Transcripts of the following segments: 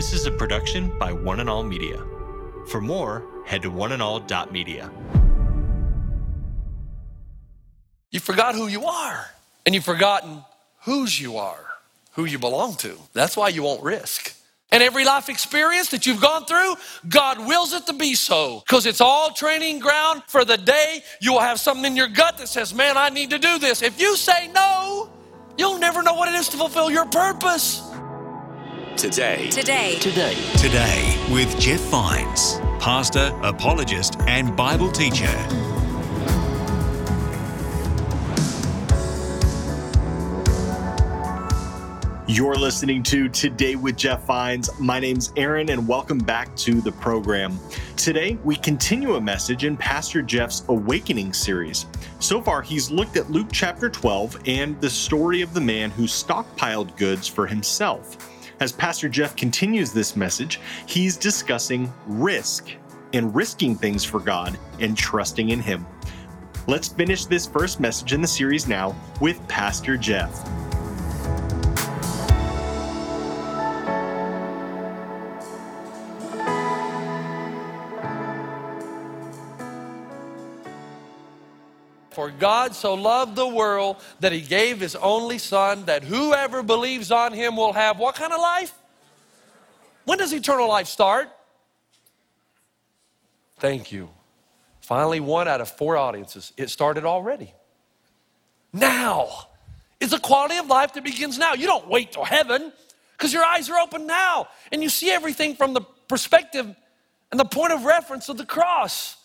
This is a production by One and All Media. For more, head to oneandall.media. You forgot who you are, and you've forgotten whose you are, who you belong to. That's why you won't risk. And every life experience that you've gone through, God wills it to be so. Because it's all training ground for the day you will have something in your gut that says, Man, I need to do this. If you say no, you'll never know what it is to fulfill your purpose. Today. Today. Today. Today with Jeff Vines, pastor, apologist, and Bible teacher. You're listening to Today with Jeff Vines. My name's Aaron, and welcome back to the program. Today, we continue a message in Pastor Jeff's Awakening series. So far, he's looked at Luke chapter 12 and the story of the man who stockpiled goods for himself. As Pastor Jeff continues this message, he's discussing risk and risking things for God and trusting in Him. Let's finish this first message in the series now with Pastor Jeff. God so loved the world that he gave his only son that whoever believes on him will have what kind of life? When does eternal life start? Thank you. Finally, one out of four audiences. It started already. Now is a quality of life that begins now. You don't wait till heaven because your eyes are open now and you see everything from the perspective and the point of reference of the cross.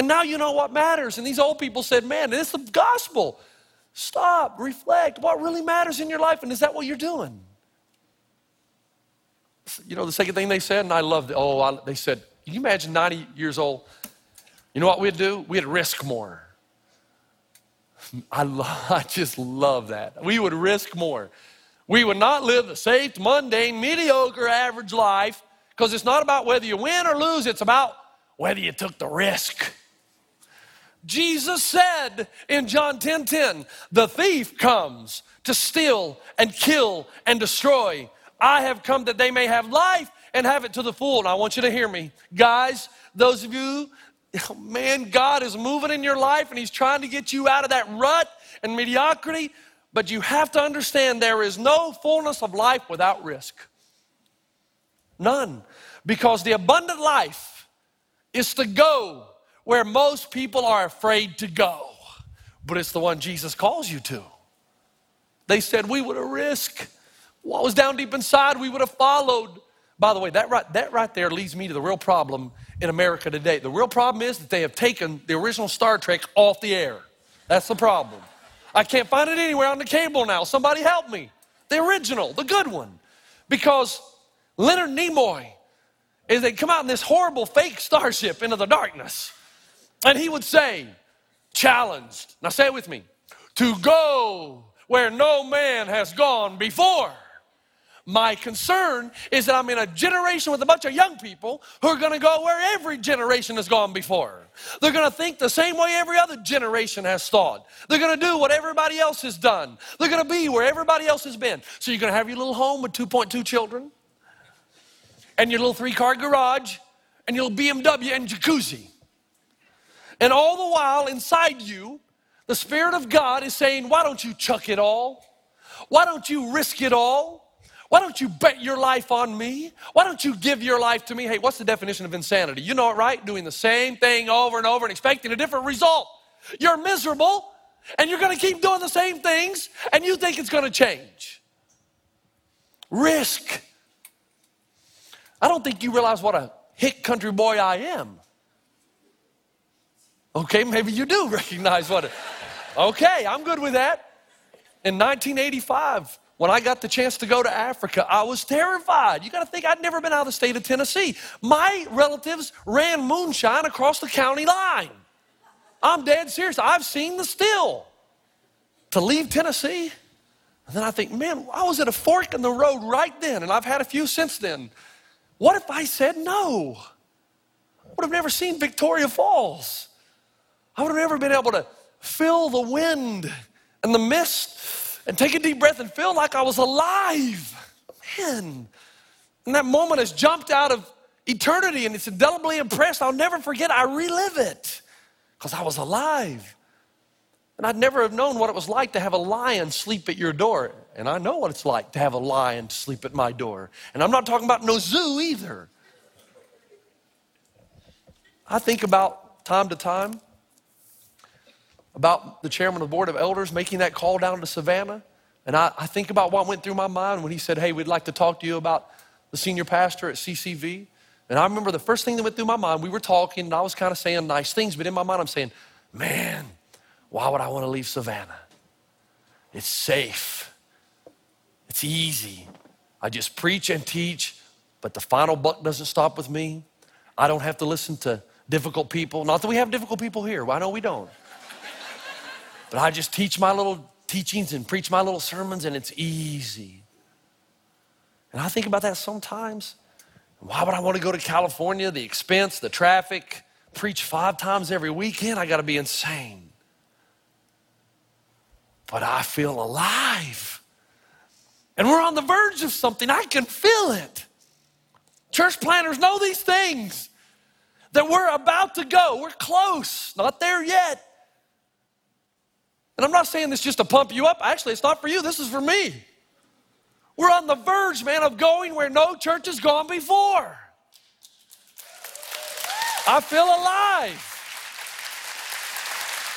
And now you know what matters. And these old people said, Man, it's the gospel. Stop, reflect. What really matters in your life? And is that what you're doing? You know, the second thing they said, and I loved it. Oh, I, they said, Can you imagine 90 years old? You know what we'd do? We'd risk more. I, I just love that. We would risk more. We would not live the safe, mundane, mediocre, average life because it's not about whether you win or lose, it's about whether you took the risk. Jesus said in John 10 10, the thief comes to steal and kill and destroy. I have come that they may have life and have it to the full. And I want you to hear me. Guys, those of you, man, God is moving in your life and He's trying to get you out of that rut and mediocrity. But you have to understand there is no fullness of life without risk. None. Because the abundant life is to go where most people are afraid to go, but it's the one Jesus calls you to. They said we would have risked what was down deep inside, we would have followed. By the way, that right, that right there leads me to the real problem in America today. The real problem is that they have taken the original Star Trek off the air. That's the problem. I can't find it anywhere on the cable now. Somebody help me. The original, the good one. Because Leonard Nimoy is they come out in this horrible fake starship into the darkness. And he would say, challenged. Now say it with me. To go where no man has gone before. My concern is that I'm in a generation with a bunch of young people who are going to go where every generation has gone before. They're going to think the same way every other generation has thought. They're going to do what everybody else has done. They're going to be where everybody else has been. So you're going to have your little home with 2.2 children and your little three car garage and your little BMW and jacuzzi. And all the while inside you, the Spirit of God is saying, Why don't you chuck it all? Why don't you risk it all? Why don't you bet your life on me? Why don't you give your life to me? Hey, what's the definition of insanity? You know it, right? Doing the same thing over and over and expecting a different result. You're miserable and you're going to keep doing the same things and you think it's going to change. Risk. I don't think you realize what a hick country boy I am. Okay, maybe you do recognize what it. Okay, I'm good with that. In 1985, when I got the chance to go to Africa, I was terrified. You got to think I'd never been out of the state of Tennessee. My relatives ran moonshine across the county line. I'm dead serious. I've seen the still. To leave Tennessee, and then I think, man, I was at a fork in the road right then, and I've had a few since then. What if I said no? I would have never seen Victoria Falls. I would have never been able to feel the wind and the mist and take a deep breath and feel like I was alive. Man, And that moment has jumped out of eternity and it's indelibly impressed. I'll never forget. I relive it because I was alive. And I'd never have known what it was like to have a lion sleep at your door. And I know what it's like to have a lion sleep at my door. And I'm not talking about no zoo either. I think about time to time about the chairman of the board of elders making that call down to Savannah. And I, I think about what went through my mind when he said, Hey, we'd like to talk to you about the senior pastor at CCV. And I remember the first thing that went through my mind, we were talking, and I was kind of saying nice things, but in my mind, I'm saying, Man, why would I want to leave Savannah? It's safe, it's easy. I just preach and teach, but the final buck doesn't stop with me. I don't have to listen to difficult people. Not that we have difficult people here, I know we don't. But I just teach my little teachings and preach my little sermons, and it's easy. And I think about that sometimes. Why would I want to go to California? The expense, the traffic, preach five times every weekend? I got to be insane but I feel alive. And we're on the verge of something. I can feel it. Church planners know these things that we're about to go. We're close, not there yet. And I'm not saying this just to pump you up. Actually, it's not for you, this is for me. We're on the verge, man, of going where no church has gone before. I feel alive.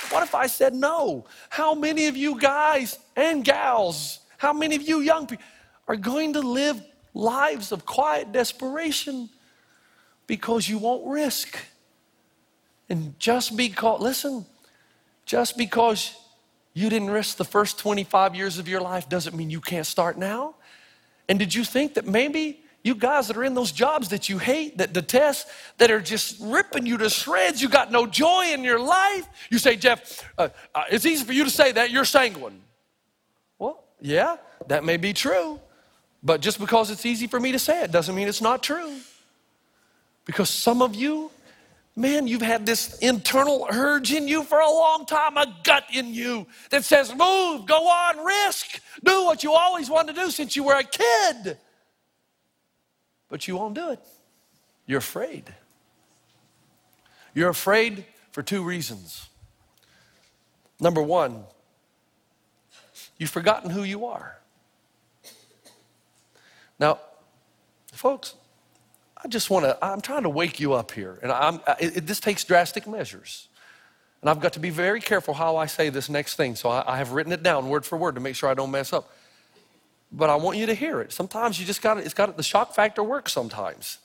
What if I said no? How many of you guys and gals, how many of you young people are going to live lives of quiet desperation because you won't risk? And just because, listen, just because you didn't risk the first 25 years of your life doesn't mean you can't start now. And did you think that maybe you guys that are in those jobs that you hate, that detest, that are just ripping you to shreds, you got no joy in your life. You say, Jeff, uh, uh, it's easy for you to say that, you're sanguine. Well, yeah, that may be true. But just because it's easy for me to say it doesn't mean it's not true. Because some of you, man, you've had this internal urge in you for a long time, a gut in you that says, move, go on, risk, do what you always wanted to do since you were a kid but you won't do it. You're afraid. You're afraid for two reasons. Number one, you've forgotten who you are. Now, folks, I just want to, I'm trying to wake you up here. And I'm, it, this takes drastic measures. And I've got to be very careful how I say this next thing. So I, I have written it down word for word to make sure I don't mess up but I want you to hear it. Sometimes you just got it, it's got the shock factor works sometimes.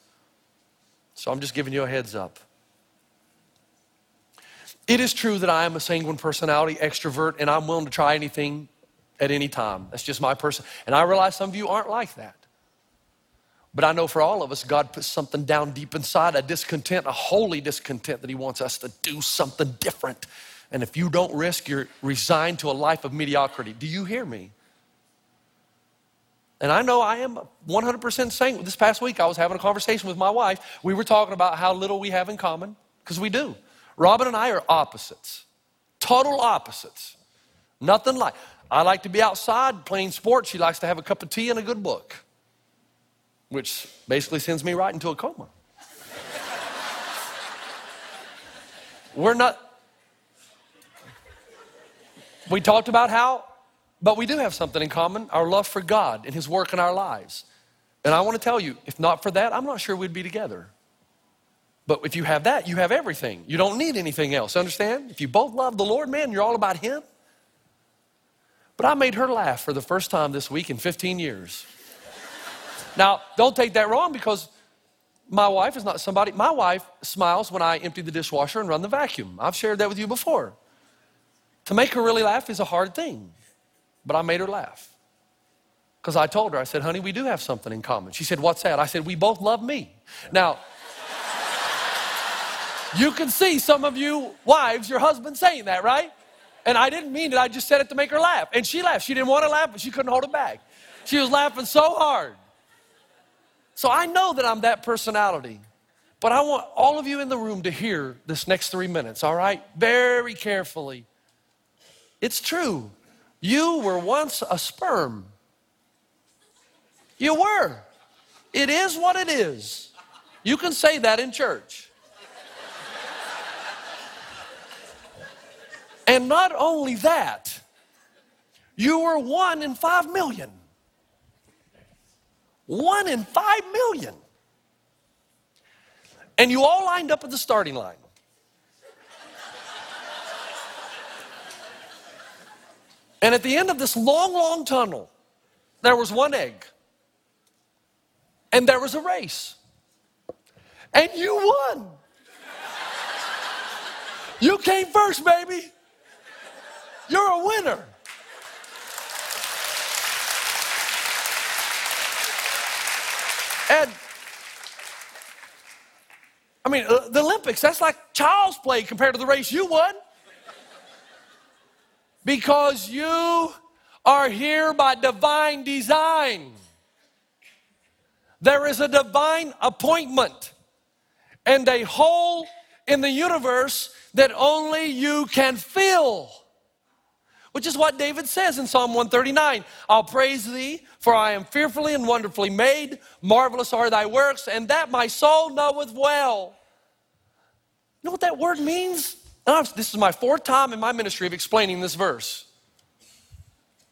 So I'm just giving you a heads up. It is true that I am a sanguine personality, extrovert, and I'm willing to try anything at any time. That's just my person. And I realize some of you aren't like that. But I know for all of us, God puts something down deep inside, a discontent, a holy discontent that He wants us to do something different. And if you don't risk, you're resigned to a life of mediocrity. Do you hear me? And I know I am 100% saying, this past week I was having a conversation with my wife. We were talking about how little we have in common, because we do. Robin and I are opposites, total opposites. Nothing like. I like to be outside playing sports. She likes to have a cup of tea and a good book, which basically sends me right into a coma. We're not. We talked about how but we do have something in common our love for God and His work in our lives. And I want to tell you, if not for that, I'm not sure we'd be together. But if you have that, you have everything. You don't need anything else. Understand? If you both love the Lord, man, you're all about Him. But I made her laugh for the first time this week in 15 years. Now, don't take that wrong because my wife is not somebody, my wife smiles when I empty the dishwasher and run the vacuum. I've shared that with you before. To make her really laugh is a hard thing. But I made her laugh. Because I told her, I said, honey, we do have something in common. She said, what's that? I said, we both love me. Now, you can see some of you wives, your husband saying that, right? And I didn't mean it, I just said it to make her laugh. And she laughed. She didn't want to laugh, but she couldn't hold it back. She was laughing so hard. So I know that I'm that personality. But I want all of you in the room to hear this next three minutes, all right? Very carefully. It's true. You were once a sperm. You were. It is what it is. You can say that in church. And not only that, you were one in five million. One in five million. And you all lined up at the starting line. And at the end of this long, long tunnel, there was one egg. And there was a race. And you won. You came first, baby. You're a winner. And I mean, uh, the Olympics, that's like child's play compared to the race you won. Because you are here by divine design. There is a divine appointment and a hole in the universe that only you can fill. Which is what David says in Psalm 139 I'll praise thee, for I am fearfully and wonderfully made. Marvelous are thy works, and that my soul knoweth well. You know what that word means? This is my fourth time in my ministry of explaining this verse.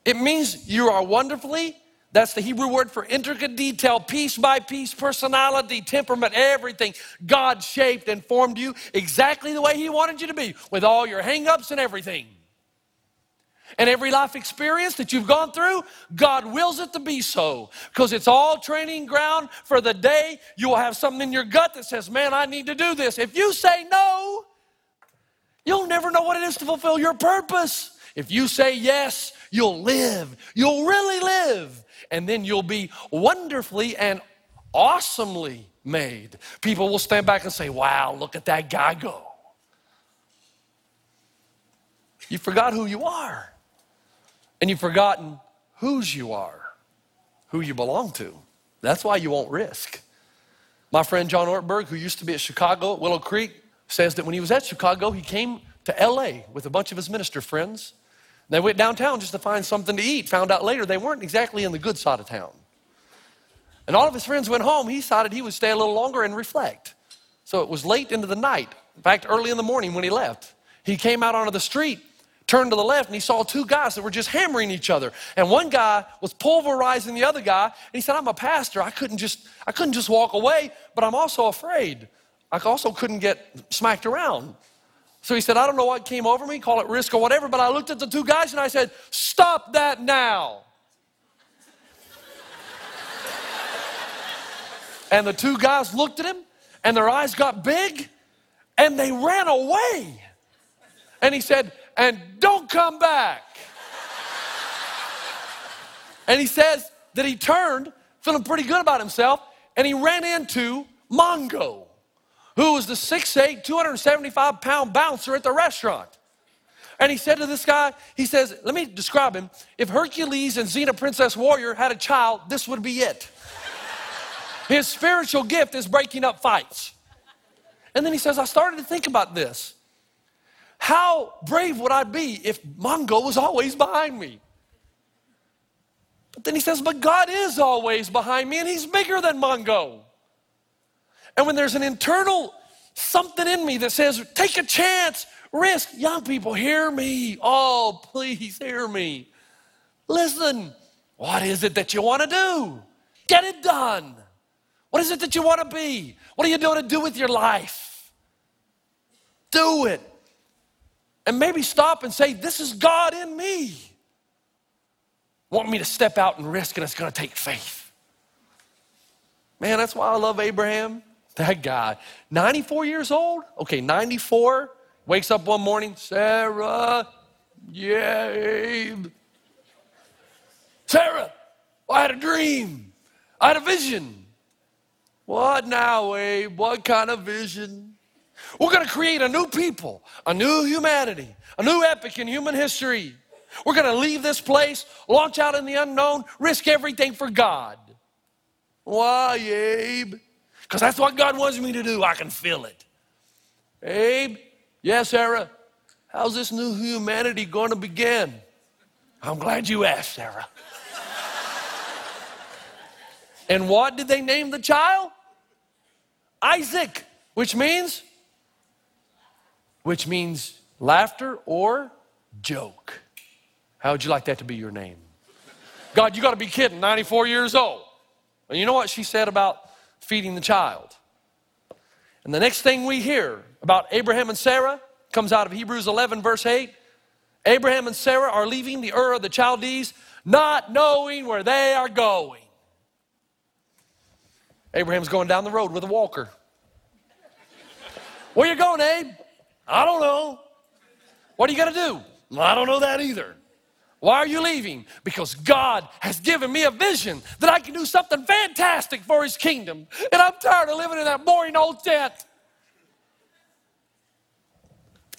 It means you are wonderfully, that's the Hebrew word for intricate detail, piece by piece, personality, temperament, everything. God shaped and formed you exactly the way He wanted you to be, with all your hangups and everything. And every life experience that you've gone through, God wills it to be so because it's all training ground for the day you will have something in your gut that says, Man, I need to do this. If you say no, you'll never know what it is to fulfill your purpose. If you say yes, you'll live. You'll really live. And then you'll be wonderfully and awesomely made. People will stand back and say, Wow, look at that guy go. You forgot who you are and you've forgotten whose you are, who you belong to. That's why you won't risk. My friend John Ortberg, who used to be at Chicago at Willow Creek, says that when he was at Chicago, he came to LA with a bunch of his minister friends. They went downtown just to find something to eat. Found out later they weren't exactly in the good side of town. And all of his friends went home. He decided he would stay a little longer and reflect. So it was late into the night. In fact, early in the morning when he left, he came out onto the street turned to the left and he saw two guys that were just hammering each other. And one guy was pulverizing the other guy. And he said, I'm a pastor. I couldn't just, I couldn't just walk away, but I'm also afraid. I also couldn't get smacked around. So he said, I don't know what came over me, call it risk or whatever, but I looked at the two guys and I said, Stop that now. and the two guys looked at him and their eyes got big and they ran away. And he said, and don't come back. and he says that he turned, feeling pretty good about himself, and he ran into Mongo, who was the 6'8, 275 pound bouncer at the restaurant. And he said to this guy, he says, let me describe him. If Hercules and Xena Princess Warrior had a child, this would be it. His spiritual gift is breaking up fights. And then he says, I started to think about this. How brave would I be if Mongo was always behind me? But then he says, But God is always behind me and he's bigger than Mongo. And when there's an internal something in me that says, Take a chance, risk, young people, hear me. Oh, please hear me. Listen, what is it that you want to do? Get it done. What is it that you want to be? What are you doing to do with your life? Do it and maybe stop and say, This is God in me. Want me to step out and risk, and it's to take faith. Man, that's why I love Abraham. That guy, 94 years old? Okay, 94, wakes up one morning, Sarah, yeah, Sarah, I had a dream. I had a vision. What now, Abe? What kind of vision? We're going to create a new people, a new humanity, a new epic in human history. We're going to leave this place, launch out in the unknown, risk everything for God. Why, Abe? Because that's what God wants me to do. I can feel it. Abe, yes, Sarah, how's this new humanity going to begin? I'm glad you asked, Sarah. And what did they name the child? Isaac, which means which means laughter or joke. How would you like that to be your name? God, you got to be kidding, 94 years old. And you know what she said about feeding the child? And the next thing we hear about Abraham and Sarah comes out of Hebrews 11, verse 8. Abraham and Sarah are leaving the Ur of the Chaldees, not knowing where they are going. Abraham's going down the road with a walker. Where you going, Abe? I don't know. What are you going to do? I don't know that either. Why are you leaving? Because God has given me a vision that I can do something fantastic for His kingdom. And I'm tired of living in that boring old tent.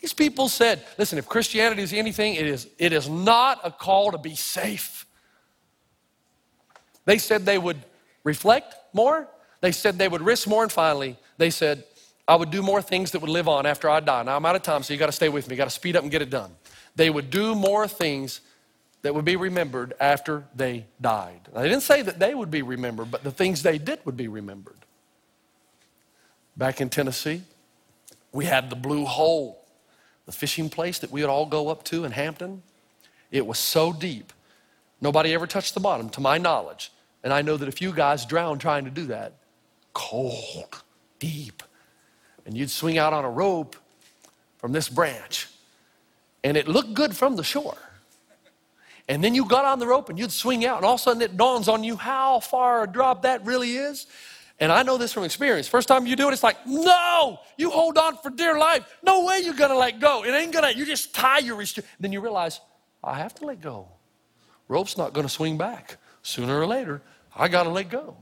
These people said, listen, if Christianity is anything, it is, it is not a call to be safe. They said they would reflect more, they said they would risk more, and finally, they said, I would do more things that would live on after I die. Now, I'm out of time, so you got to stay with me. You got to speed up and get it done. They would do more things that would be remembered after they died. Now, they didn't say that they would be remembered, but the things they did would be remembered. Back in Tennessee, we had the Blue Hole, the fishing place that we would all go up to in Hampton. It was so deep, nobody ever touched the bottom, to my knowledge. And I know that a few guys drowned trying to do that. Cold, deep and you'd swing out on a rope from this branch, and it looked good from the shore. And then you got on the rope and you'd swing out, and all of a sudden it dawns on you how far a drop that really is. And I know this from experience. First time you do it, it's like, no, you hold on for dear life. No way you're gonna let go. It ain't gonna, you just tie your restriction. Then you realize, I have to let go. Rope's not gonna swing back. Sooner or later, I gotta let go.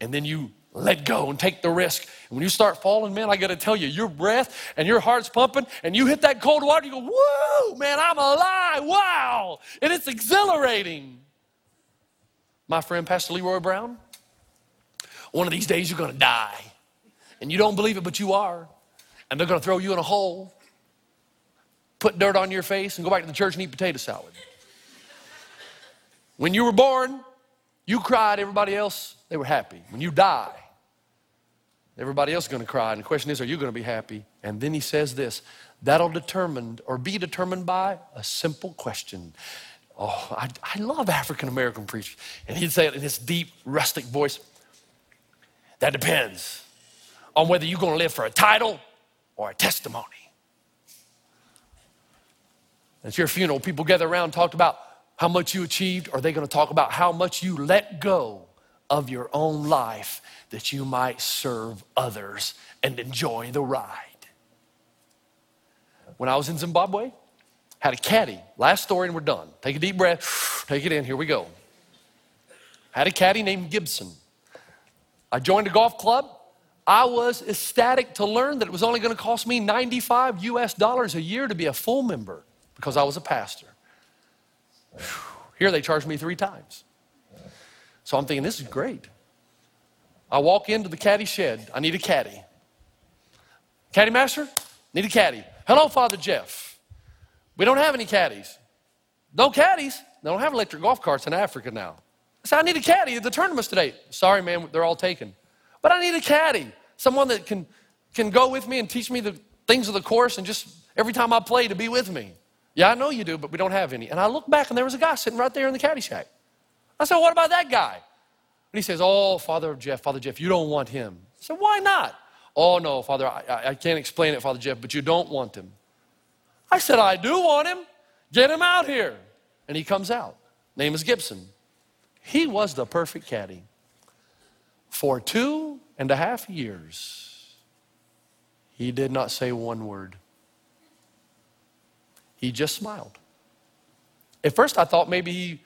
And then you let go and take the risk. And when you start falling, man, I got to tell you, your breath and your heart's pumping, and you hit that cold water, you go, whoa, man, I'm alive, wow. And it's exhilarating. My friend, Pastor Leroy Brown, one of these days you're going to die. And you don't believe it, but you are. And they're going to throw you in a hole, put dirt on your face, and go back to the church and eat potato salad. When you were born, you cried, everybody else, they were happy. When you die, everybody else is going to cry. And the question is, are you going to be happy? And then he says this that'll determine or be determined by a simple question. Oh, I, I love African American preachers. And he'd say it in his deep, rustic voice that depends on whether you're going to live for a title or a testimony. At your funeral, people gather around and talked about how much you achieved, are they going to talk about how much you let go of your own life that you might serve others and enjoy the ride? When I was in Zimbabwe, had a caddy. Last story and we're done. Take a deep breath. Take it in. Here we go. Had a caddy named Gibson. I joined a golf club. I was ecstatic to learn that it was only going to cost me 95 US dollars a year to be a full member because I was a pastor. Here they charged me three times. So I'm thinking, this is great. I walk into the caddy shed. I need a caddy. Caddy master, need a caddy. Hello, Father Jeff. We don't have any caddies. No caddies. They don't have electric golf carts in Africa now. I said, I need a caddy at the tournaments today. Sorry, man, they're all taken. But I need a caddy. Someone that can, can go with me and teach me the things of the course and just every time I play to be with me. Yeah, I know you do, but we don't have any. And I look back and there was a guy sitting right there in the caddy shack. I said, What about that guy? And he says, Oh, Father Jeff, Father Jeff, you don't want him. I said, Why not? Oh, no, Father, I, I can't explain it, Father Jeff, but you don't want him. I said, I do want him. Get him out here. And he comes out. Name is Gibson. He was the perfect caddy. For two and a half years, he did not say one word. He just smiled. At first, I thought maybe he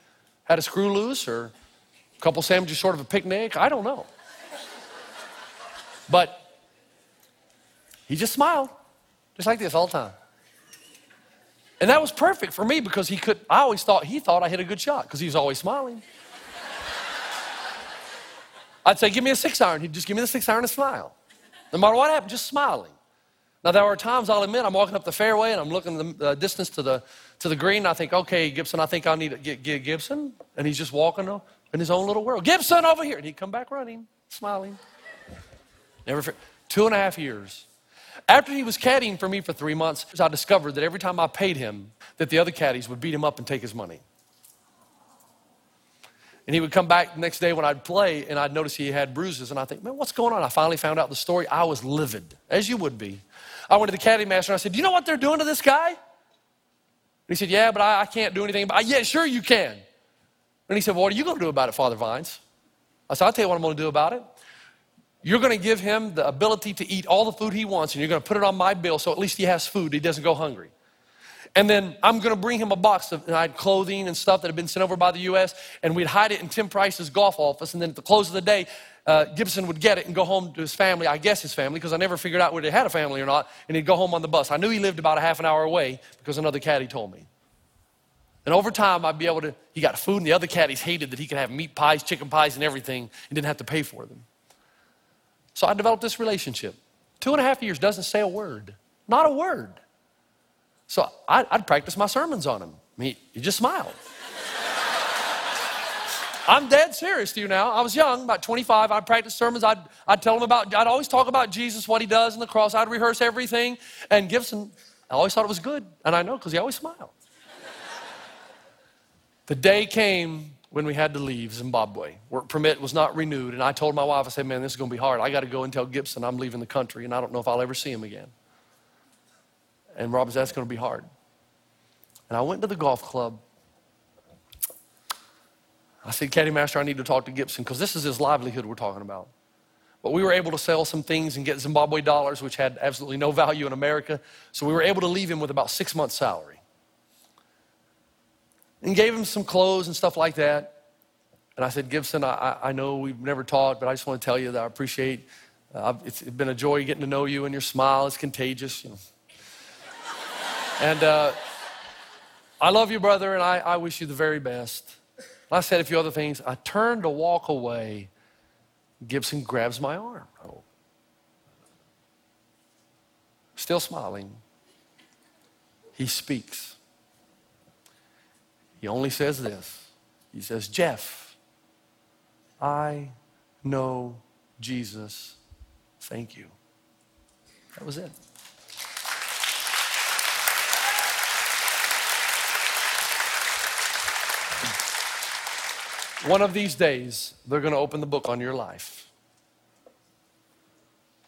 had a screw loose or a couple sandwiches short of a picnic. I don't know. But he just smiled, just like this all the time. And that was perfect for me because he could, I always thought he thought I hit a good shot because he was always smiling. I'd say, give me a six iron. He'd just give me the six iron and smile. No matter what happened, just smiling. Now, there are times I'll admit I'm walking up the fairway and I'm looking the uh, distance to the, to the green. And I think, okay, Gibson, I think I need to get, get Gibson. And he's just walking. In his own little world. Gibson over here. And he'd come back running, smiling. Never, two and a half years. After he was caddying for me for three months, I discovered that every time I paid him, that the other caddies would beat him up and take his money. And he would come back the next day when I'd play, and I'd notice he had bruises. And I think, man, what's going on? I finally found out the story. I was livid, as you would be. I went to the caddy master and I said, Do you know what they're doing to this guy? And he said, Yeah, but I, I can't do anything about it. Yeah, sure you can. And he said, Well, what are you going to do about it, Father Vines? I said, I'll tell you what I'm going to do about it. You're going to give him the ability to eat all the food he wants, and you're going to put it on my bill so at least he has food. He doesn't go hungry. And then I'm going to bring him a box of I had clothing and stuff that had been sent over by the U.S., and we'd hide it in Tim Price's golf office. And then at the close of the day, uh, Gibson would get it and go home to his family, I guess his family, because I never figured out whether he had a family or not, and he'd go home on the bus. I knew he lived about a half an hour away because another caddy told me. And over time, I'd be able to, he got food, and the other caddies hated that he could have meat pies, chicken pies, and everything, and didn't have to pay for them. So I developed this relationship. Two and a half years doesn't say a word, not a word. So I'd, I'd practice my sermons on him. He, he just smiled. I'm dead serious to you now. I was young, about 25. I'd practice sermons. I'd, I'd tell him about, I'd always talk about Jesus, what he does in the cross. I'd rehearse everything. And Gibson, I always thought it was good. And I know because he always smiled. the day came when we had to leave Zimbabwe. Work permit was not renewed. And I told my wife, I said, man, this is going to be hard. I got to go and tell Gibson I'm leaving the country and I don't know if I'll ever see him again. And Rob said, that's going to be hard. And I went to the golf club. I said, Caddy Master, I need to talk to Gibson because this is his livelihood we're talking about. But we were able to sell some things and get Zimbabwe dollars, which had absolutely no value in America. So we were able to leave him with about six months' salary. And gave him some clothes and stuff like that. And I said, Gibson, I, I know we've never talked, but I just want to tell you that I appreciate uh, it's been a joy getting to know you and your smile is contagious. You know. And uh, I love you, brother, and I, I wish you the very best. I said a few other things. I turned to walk away. Gibson grabs my arm. Oh. Still smiling. He speaks. He only says this He says, Jeff, I know Jesus. Thank you. That was it. One of these days, they're going to open the book on your life.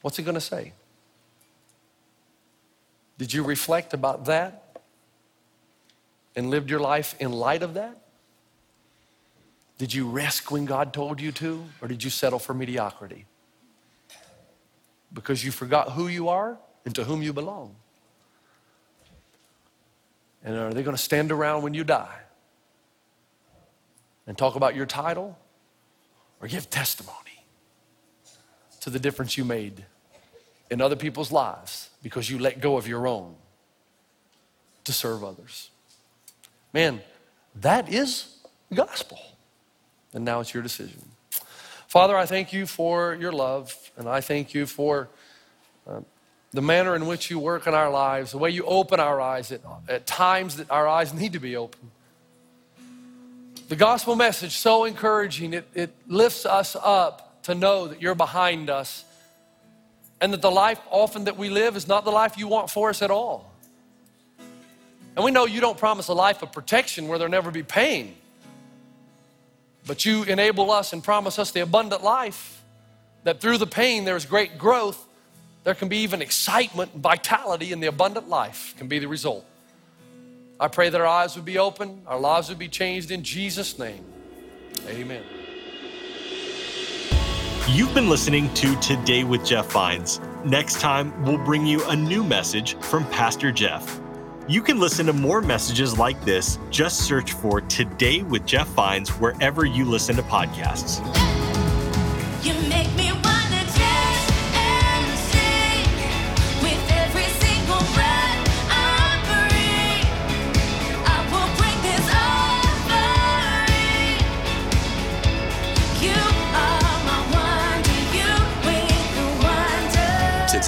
What's it going to say? Did you reflect about that and lived your life in light of that? Did you risk when God told you to, or did you settle for mediocrity? Because you forgot who you are and to whom you belong. And are they going to stand around when you die? And talk about your title or give testimony to the difference you made in other people's lives because you let go of your own to serve others. Man, that is gospel. And now it's your decision. Father, I thank you for your love, and I thank you for uh, the manner in which you work in our lives, the way you open our eyes at, at times that our eyes need to be open the gospel message so encouraging. It, it lifts us up to know that you're behind us and that the life often that we live is not the life you want for us at all. And we know you don't promise a life of protection where there'll never be pain, but you enable us and promise us the abundant life that through the pain there's great growth. There can be even excitement and vitality in the abundant life, can be the result. I pray that our eyes would be open, our lives would be changed in Jesus' name. Amen. You've been listening to Today with Jeff Vines. Next time, we'll bring you a new message from Pastor Jeff. You can listen to more messages like this. Just search for Today with Jeff Vines wherever you listen to podcasts.